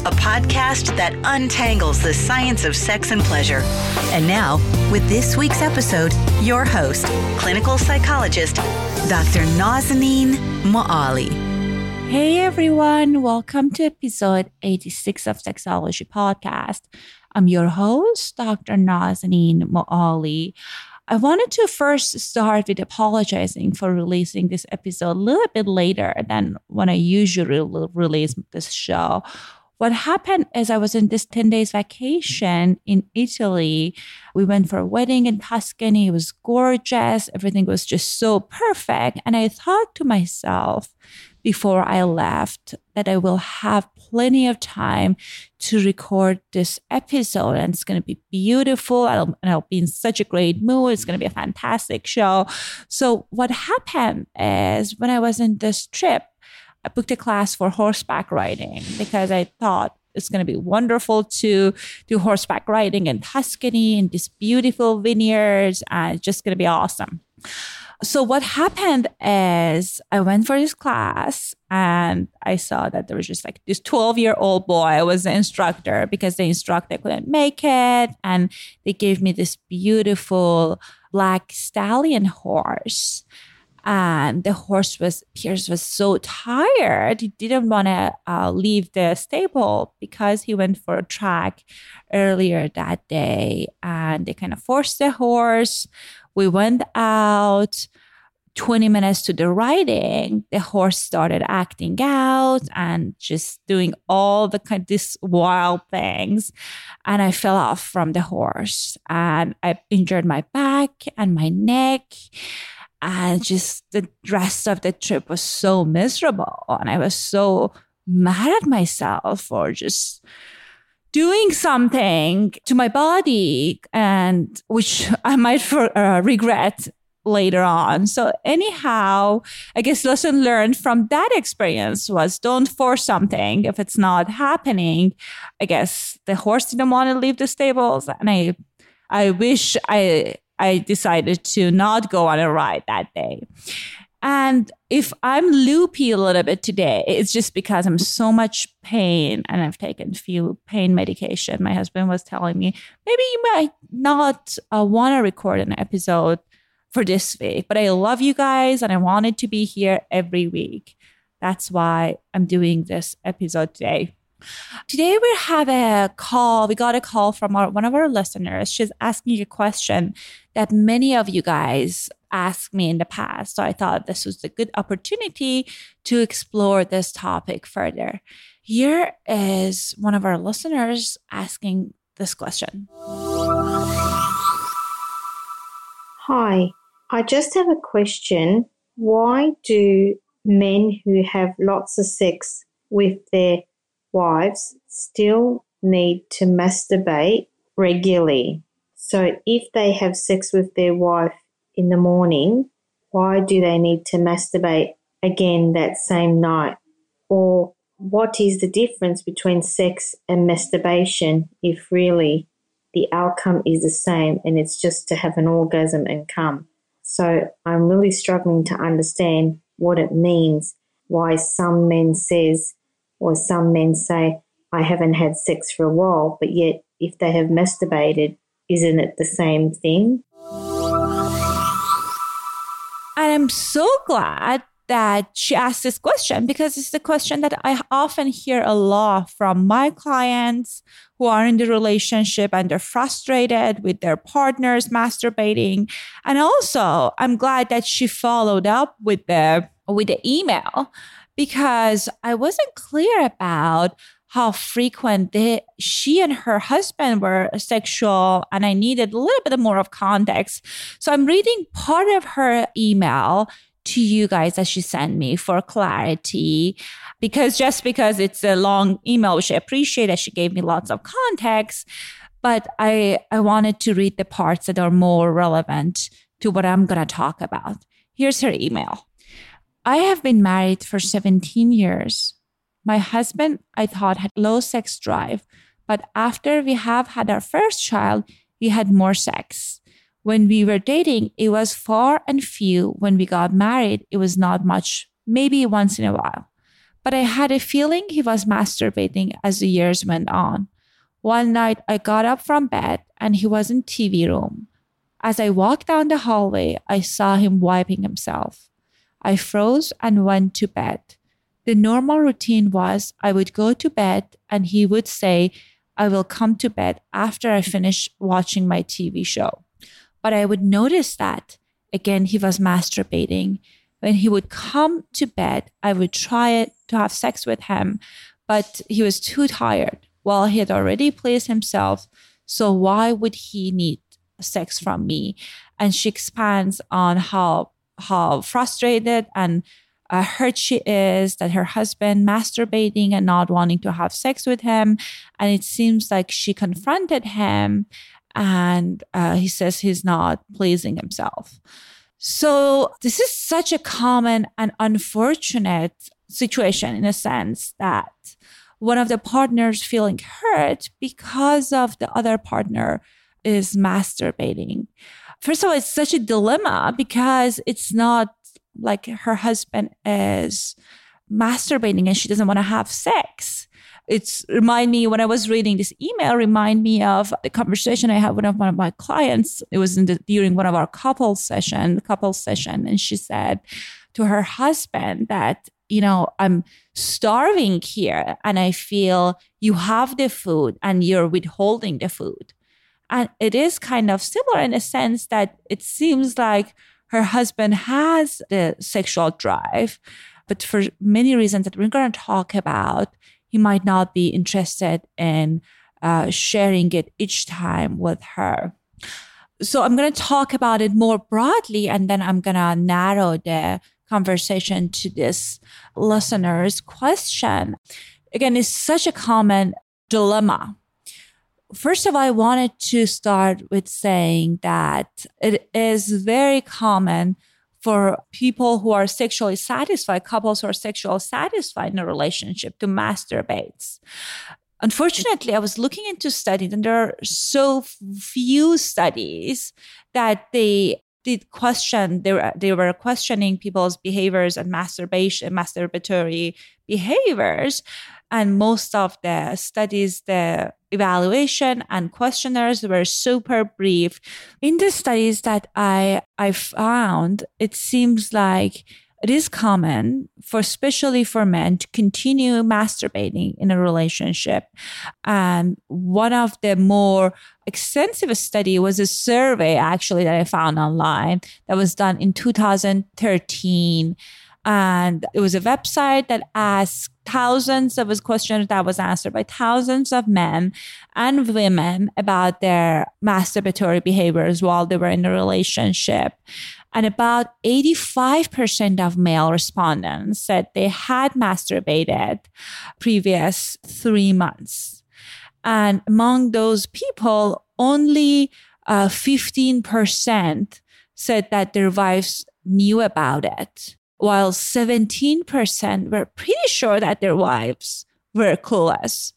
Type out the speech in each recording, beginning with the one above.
a podcast that untangles the science of sex and pleasure. And now, with this week's episode, your host, clinical psychologist, Dr. Nazanin Moali. Hey everyone, welcome to episode 86 of Sexology Podcast. I'm your host, Dr. Nazanin Moali. I wanted to first start with apologizing for releasing this episode a little bit later than when I usually release this show. What happened is I was in this 10 days vacation in Italy. We went for a wedding in Tuscany. It was gorgeous. Everything was just so perfect. And I thought to myself, before I left that I will have plenty of time to record this episode and it's going to be beautiful. I'll, and I'll be in such a great mood. It's going to be a fantastic show. So, what happened is when I was in this trip, I booked a class for horseback riding because I thought it's going to be wonderful to do horseback riding in Tuscany in these beautiful vineyards and it's just going to be awesome. So what happened is I went for this class and I saw that there was just like this 12 year old boy was the instructor because the instructor couldn't make it. And they gave me this beautiful black stallion horse. And the horse was, Pierce was so tired. He didn't want to uh, leave the stable because he went for a track earlier that day. And they kind of forced the horse we went out 20 minutes to the riding, the horse started acting out and just doing all the kind of these wild things. And I fell off from the horse and I injured my back and my neck. And just the rest of the trip was so miserable. And I was so mad at myself for just doing something to my body and which I might for, uh, regret later on. So anyhow, I guess lesson learned from that experience was don't force something if it's not happening. I guess the horse didn't want to leave the stables and I I wish I I decided to not go on a ride that day. And if I'm loopy a little bit today, it's just because I'm so much pain and I've taken a few pain medication. My husband was telling me maybe you might not uh, want to record an episode for this week, but I love you guys and I wanted to be here every week. That's why I'm doing this episode today. Today we have a call. We got a call from our, one of our listeners. She's asking a question that many of you guys asked me in the past. So I thought this was a good opportunity to explore this topic further. Here is one of our listeners asking this question. Hi, I just have a question. Why do men who have lots of sex with their wives still need to masturbate regularly. So if they have sex with their wife in the morning, why do they need to masturbate again that same night? Or what is the difference between sex and masturbation if really the outcome is the same and it's just to have an orgasm and come? So I'm really struggling to understand what it means, why some men says or some men say, I haven't had sex for a while, but yet if they have masturbated, isn't it the same thing? And I'm so glad that she asked this question because it's the question that I often hear a lot from my clients who are in the relationship and they're frustrated with their partners masturbating. And also, I'm glad that she followed up with the with the email because I wasn't clear about how frequent they, she and her husband were sexual and i needed a little bit more of context. So i'm reading part of her email to you guys that she sent me for clarity because just because it's a long email which i appreciate that she gave me lots of context but i i wanted to read the parts that are more relevant to what i'm to talk about. Here's her email. I have been married for 17 years my husband, I thought, had low sex drive, but after we have had our first child, we had more sex. When we were dating, it was far and few. When we got married, it was not much, maybe once in a while. But I had a feeling he was masturbating as the years went on. One night, I got up from bed and he was in TV room. As I walked down the hallway, I saw him wiping himself. I froze and went to bed. The normal routine was I would go to bed and he would say, I will come to bed after I finish watching my TV show. But I would notice that again, he was masturbating. When he would come to bed, I would try to have sex with him, but he was too tired. Well, he had already pleased himself. So why would he need sex from me? And she expands on how how frustrated and uh, hurt she is that her husband masturbating and not wanting to have sex with him. And it seems like she confronted him and uh, he says he's not pleasing himself. So this is such a common and unfortunate situation in a sense that one of the partners feeling hurt because of the other partner is masturbating. First of all, it's such a dilemma because it's not like her husband is masturbating and she doesn't want to have sex it's remind me when I was reading this email, remind me of the conversation I had with one of my clients. It was the, during one of our couple session, couple session, and she said to her husband that you know I'm starving here, and I feel you have the food and you're withholding the food, and it is kind of similar in a sense that it seems like her husband has the sexual drive, but for many reasons that we're going to talk about, he might not be interested in uh, sharing it each time with her. So I'm going to talk about it more broadly, and then I'm going to narrow the conversation to this listener's question. Again, it's such a common dilemma First of all, I wanted to start with saying that it is very common for people who are sexually satisfied, couples who are sexually satisfied in a relationship to masturbate. Unfortunately, I was looking into studies and there are so few studies that they did question they were, they were questioning people's behaviors and masturbation masturbatory behaviors and most of the studies, the evaluation and questionnaires were super brief. In the studies that I, I found, it seems like it is common for especially for men to continue masturbating in a relationship and one of the more extensive study was a survey actually that i found online that was done in 2013 And it was a website that asked thousands of questions that was answered by thousands of men and women about their masturbatory behaviors while they were in a relationship. And about 85% of male respondents said they had masturbated previous three months. And among those people, only uh, 15% said that their wives knew about it, while 17% were pretty sure that their wives were clueless.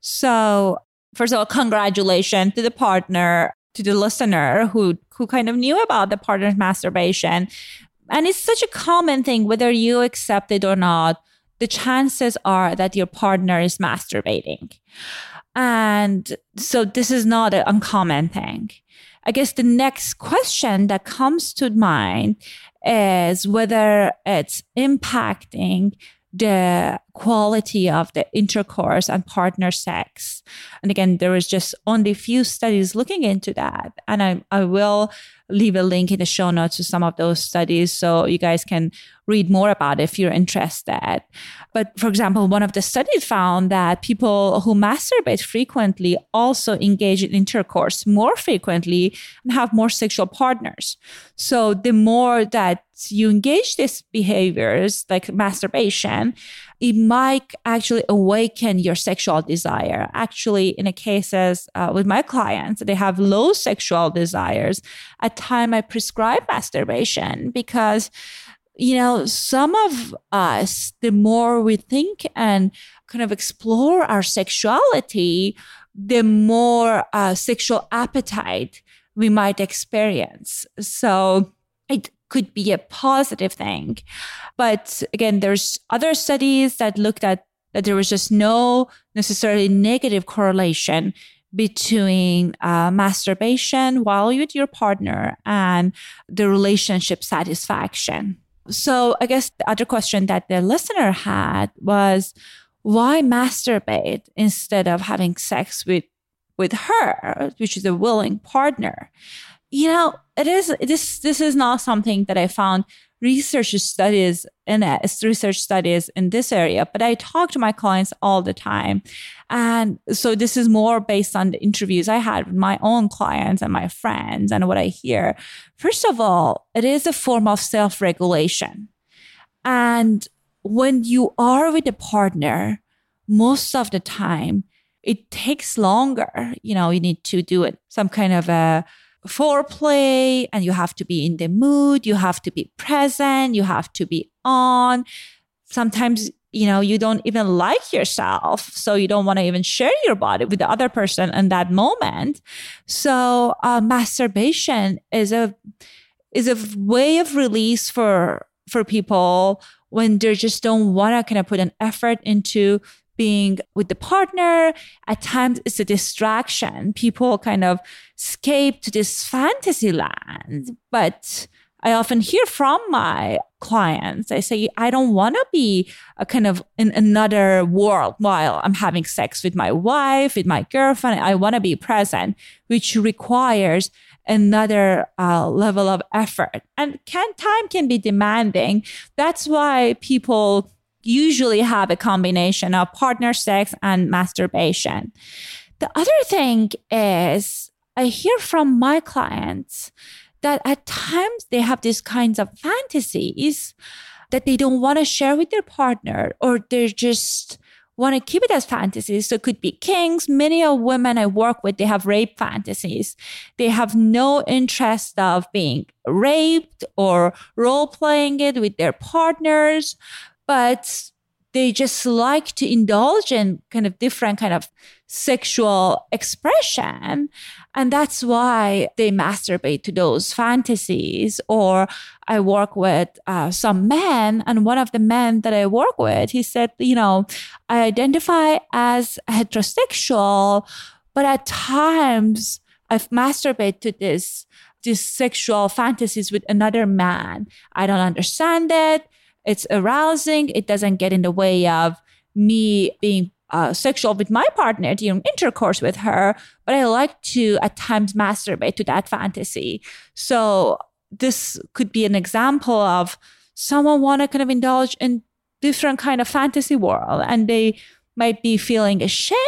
So, first of all, congratulations to the partner, to the listener who, who kind of knew about the partner's masturbation. And it's such a common thing, whether you accept it or not, the chances are that your partner is masturbating. And so this is not an uncommon thing. I guess the next question that comes to mind is whether it's impacting the quality of the intercourse and partner sex. And again, there is just only few studies looking into that. And I, I will leave a link in the show notes to some of those studies so you guys can read more about it if you're interested. But for example, one of the studies found that people who masturbate frequently also engage in intercourse more frequently and have more sexual partners. So the more that you engage these behaviors like masturbation, it might actually awaken your sexual desire. Actually, in a cases uh, with my clients, they have low sexual desires. At time, I prescribe masturbation because you know, some of us, the more we think and kind of explore our sexuality, the more uh, sexual appetite we might experience. So it could be a positive thing. But again, there's other studies that looked at that there was just no necessarily negative correlation between uh, masturbation while you're with your partner and the relationship satisfaction. So I guess the other question that the listener had was why masturbate instead of having sex with with her, which is a willing partner? You know, it is this this is not something that I found research studies in it, research studies in this area, but I talk to my clients all the time. And so this is more based on the interviews I had with my own clients and my friends and what I hear. First of all, it is a form of self-regulation. And when you are with a partner, most of the time, it takes longer. You know, you need to do it some kind of a foreplay and you have to be in the mood, you have to be present, you have to be on. Sometimes, you know, you don't even like yourself. So you don't want to even share your body with the other person in that moment. So uh, masturbation is a is a way of release for for people when they just don't want to kind of put an effort into being with the partner. At times, it's a distraction. People kind of escape to this fantasy land. But I often hear from my clients, I say, I don't want to be a kind of in another world while I'm having sex with my wife, with my girlfriend. I want to be present, which requires another uh, level of effort. And can time can be demanding. That's why people usually have a combination of partner sex and masturbation. The other thing is, I hear from my clients that at times they have these kinds of fantasies that they don't want to share with their partner, or they're just want to keep it as fantasies. So it could be kinks. Many of women I work with, they have rape fantasies. They have no interest of being raped or role playing it with their partners but they just like to indulge in kind of different kind of sexual expression. And that's why they masturbate to those fantasies. Or i work with uh, some men and one of the men that i work with he said you know i identify as heterosexual but at times i masturbate to this these sexual fantasies with another man. I don't understand it it's arousing. It doesn't get in the way of me being uh, sexual with my partner during intercourse with her, but I like to at times masturbate to that fantasy. So this could be an example of someone want to kind of indulge in different kind of fantasy world and they might be feeling ashamed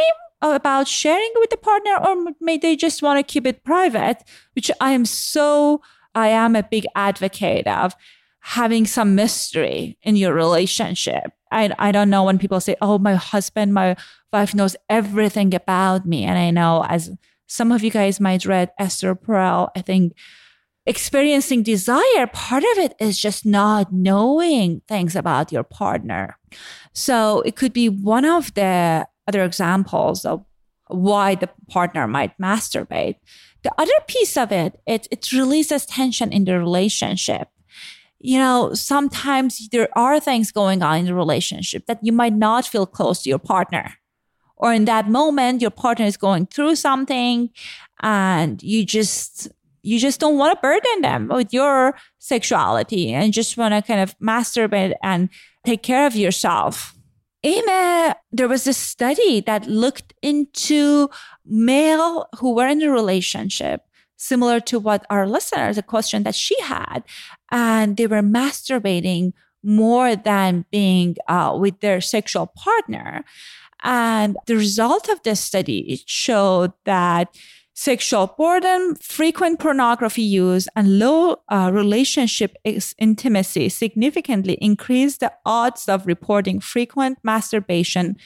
about sharing with the partner or may they just want to keep it private which i am so i am a big advocate of having some mystery in your relationship I, I don't know when people say oh my husband my wife knows everything about me and i know as some of you guys might read esther perel i think experiencing desire, part of it is just not knowing things about your partner. So it could be one of the other examples of why the partner might masturbate. The other piece of it, it, it releases tension in the relationship. You know, sometimes there are things going on in the relationship that you might not feel close to your partner. Or in that moment, your partner is going through something and you just you just don't want to burden them with your sexuality and just want to kind of masturbate and take care of yourself. There was a study that looked into male who were in a relationship similar to what our listeners, a question that she had, and they were masturbating more than being uh, with their sexual partner. And the result of this study showed that sexual boredom, frequent pornography use, and low uh, relationship intimacy significantly increase the odds of reporting frequent masturbation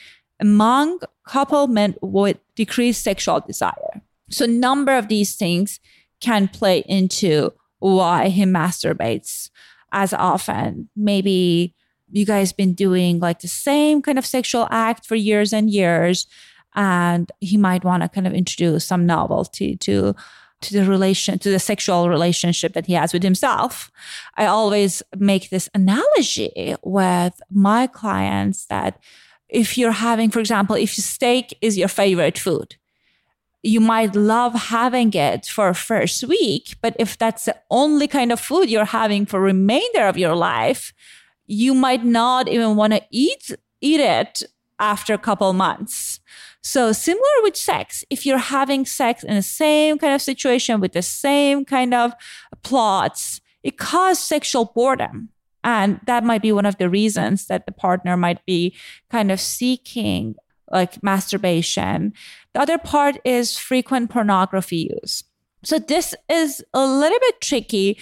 among couple men with decreased sexual desire. So, number of these things can play into why he masturbates as often. Maybe you guys been doing like the same kind of sexual act for years and years and he might want to kind of introduce some novelty to to the relation to the sexual relationship that he has with himself i always make this analogy with my clients that if you're having for example if steak is your favorite food you might love having it for first week but if that's the only kind of food you're having for remainder of your life you might not even want to eat eat it after a couple months so similar with sex, if you're having sex in the same kind of situation with the same kind of plots, it causes sexual boredom. And that might be one of the reasons that the partner might be kind of seeking like masturbation. The other part is frequent pornography use. So this is a little bit tricky.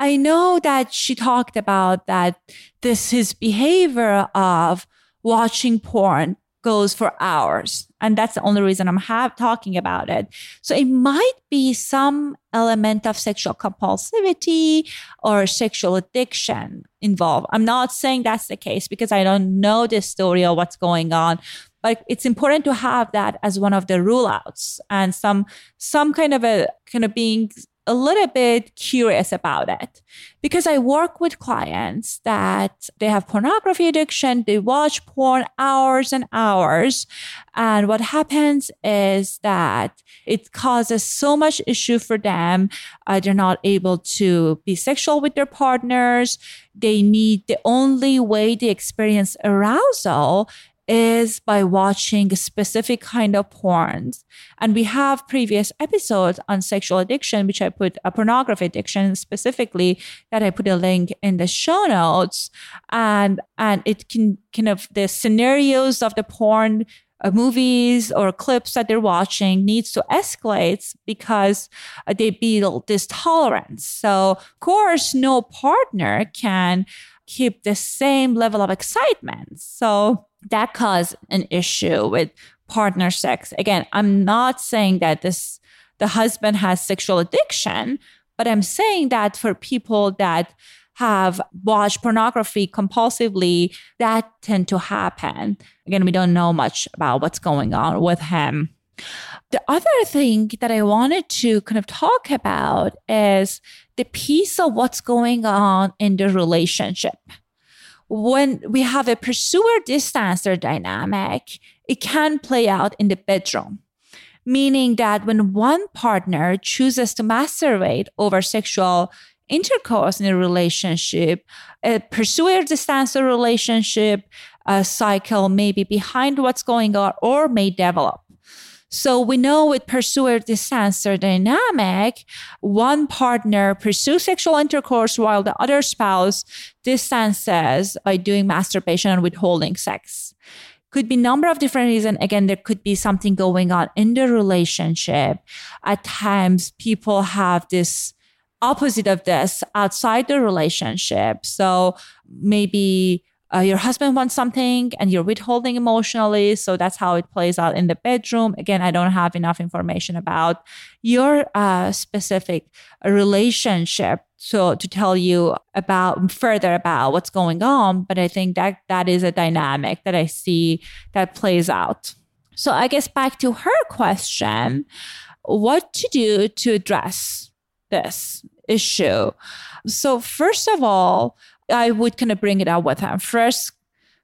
I know that she talked about that this his behavior of watching porn goes for hours. And that's the only reason I'm have, talking about it. So it might be some element of sexual compulsivity or sexual addiction involved. I'm not saying that's the case because I don't know the story or what's going on. But it's important to have that as one of the rule outs and some some kind of a kind of being a little bit curious about it because I work with clients that they have pornography addiction. They watch porn hours and hours. And what happens is that it causes so much issue for them. Uh, they're not able to be sexual with their partners. They need the only way they experience arousal is by watching a specific kind of porns. And we have previous episodes on sexual addiction, which I put a pornography addiction specifically that I put a link in the show notes. And, and it can kind of the scenarios of the porn uh, movies or clips that they're watching needs to escalate because uh, they build this tolerance. So of course, no partner can keep the same level of excitement. So that caused an issue with partner sex. Again, I'm not saying that this the husband has sexual addiction, but I'm saying that for people that have watched pornography compulsively, that tend to happen. Again, we don't know much about what's going on with him. The other thing that I wanted to kind of talk about is the piece of what's going on in the relationship when we have a pursuer distancer dynamic, it can play out in the bedroom, meaning that when one partner chooses to masturbate over sexual intercourse in a relationship, a pursuer distancer relationship a cycle may be behind what's going on or may develop. So we know with pursuer distancer dynamic, one partner pursues sexual intercourse while the other spouse distances by doing masturbation and withholding sex. Could be number of different reasons. Again, there could be something going on in the relationship. At times, people have this opposite of this outside the relationship. So maybe uh, your husband wants something and you're withholding emotionally. So that's how it plays out in the bedroom. Again, I don't have enough information about your uh, specific relationship so to tell you about further about what's going on but i think that that is a dynamic that i see that plays out so i guess back to her question what to do to address this issue so first of all I would kind of bring it up with him. First,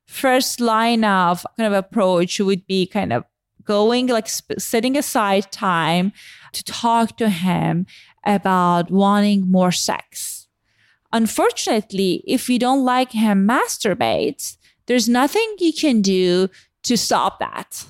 first line of kind of approach would be kind of going like sp- setting aside time to talk to him about wanting more sex. Unfortunately, if you don't like him masturbate, there's nothing you can do to stop that.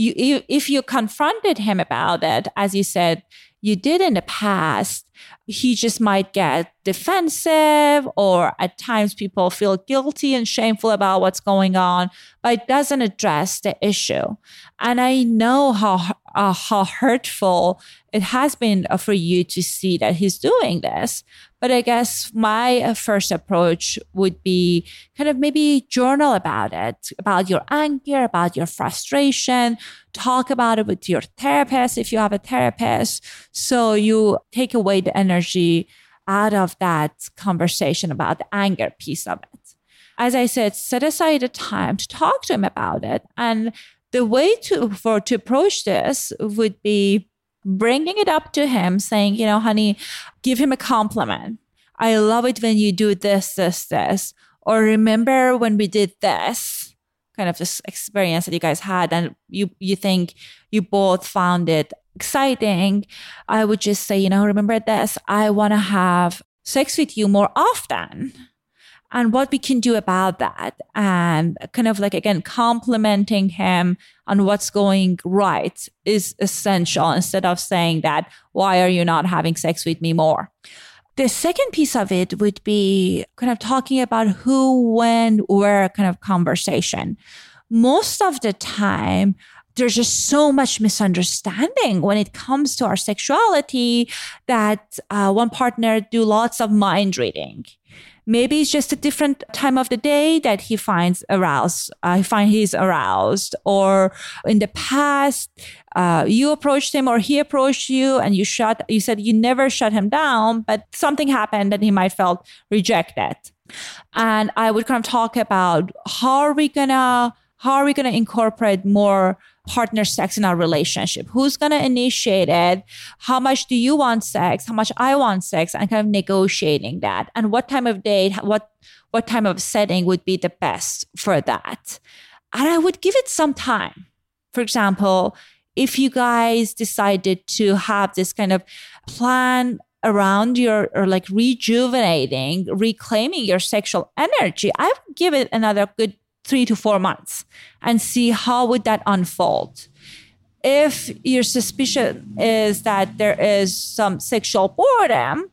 You, if you confronted him about it, as you said, you did in the past, he just might get defensive or at times people feel guilty and shameful about what's going on but it doesn't address the issue. And i know how uh, how hurtful it has been for you to see that he's doing this but I guess my uh, first approach would be kind of maybe journal about it, about your anger, about your frustration, talk about it with your therapist if you have a therapist. So you take away the energy out of that conversation about the anger piece of it. As I said, set aside a time to talk to him about it. And the way to for to approach this would be bringing it up to him, saying, you know, honey, give him a compliment. I love it when you do this, this, this. Or remember when we did this kind of this experience that you guys had and you you think you both found it exciting. I would just say, you know, remember this. I want to have sex with you more often and what we can do about that and kind of like again complimenting him on what's going right is essential instead of saying that why are you not having sex with me more? The second piece of it would be kind of talking about who when where kind of conversation. Most of the time there's just so much misunderstanding when it comes to our sexuality that uh, one partner do lots of mind reading Maybe it's just a different time of the day that he finds aroused. Uh, he find he's aroused, or in the past, uh, you approached him or he approached you, and you shut. You said you never shut him down, but something happened that he might felt rejected. And I would kind of talk about how are we gonna how are we gonna incorporate more partner sex in our relationship? Who's going to initiate it? How much do you want sex? How much I want sex? And kind of negotiating that. And what time of day, what, what time of setting would be the best for that? And I would give it some time. For example, if you guys decided to have this kind of plan around your or like rejuvenating, reclaiming your sexual energy, I would give it another good three to four months and see how would that unfold. If your suspicion is that there is some sexual boredom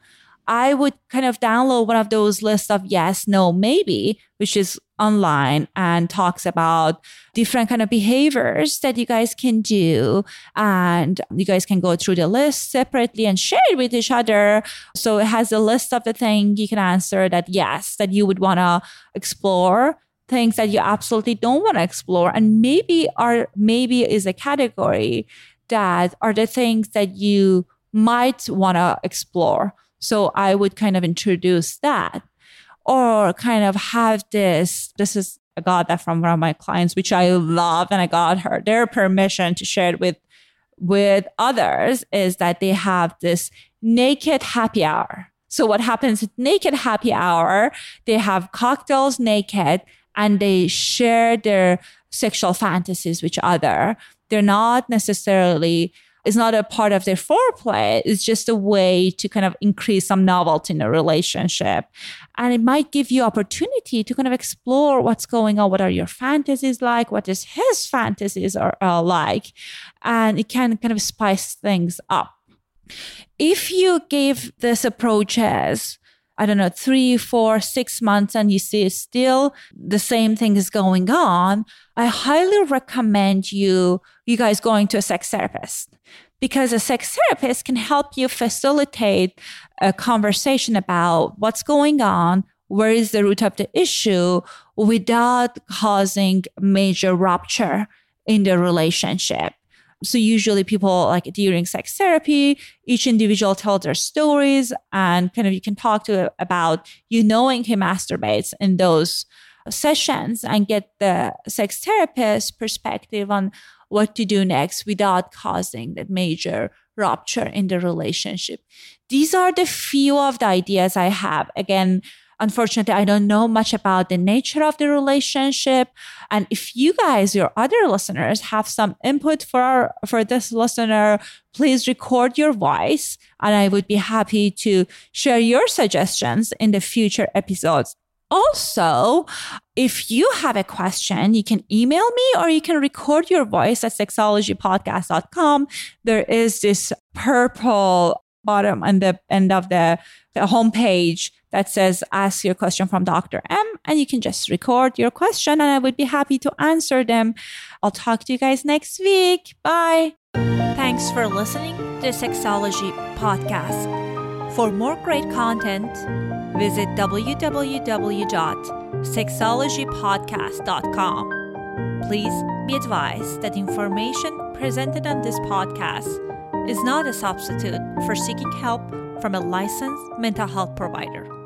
i would kind of download one of those lists of yes no maybe which is online and talks about different kind of behaviors that you guys can do. And you guys can go through the list separately and share it with each other. So it has a list of the thing you can answer that yes that you would want to explore things that you absolutely don't want to explore and maybe are maybe is a category that are the things that you might want to explore. So i would kind of introduce that. Or kind of have this this is i got that from one of my clients which i love and i got her their permission to share it with with others is that they have this naked happy hour. So what happens at naked happy hour they have cocktails naked and they share their sexual fantasies with each other. They're not necessarily it's not a part of their foreplay. It's just a way to kind of increase some novelty in a relationship. And it might give you opportunity to kind of explore what's going on. What are your fantasies like? What is his fantasies are, uh, like? And it can kind of spice things up. If you give this approaches, I don't know, three, four, six months, and you see still the same thing is going on, I highly recommend you, you guys going to a sex therapist because a sex therapist can help you facilitate a conversation about what's going on, where is the root of the issue without causing major rupture in the relationship. So usually people like during sex therapy, each individual tells their stories and kind of you can talk to about you knowing he masturbates in those sessions and get the sex therapist perspective on what to do next without causing that major rupture in the relationship. These are the few of the ideas I have. Again, Unfortunately, I don't know much about the nature of the relationship. And if you guys, your other listeners, have some input for our, for this listener, please record your voice, and I would be happy to share your suggestions in the future episodes. Also, if you have a question, you can email me or you can record your voice at sexologypodcast.com. There is this purple bottom and the end of the, the homepage that says ask your question from Dr. M and you can just record your question and I would be happy to answer them. I'll talk to you guys next week. Bye. Thanks for listening to Sexology Podcast. For more great content, visit www.sexologypodcast.com. Please be advised that information presented on this podcast is not a substitute for seeking help from a licensed mental health provider.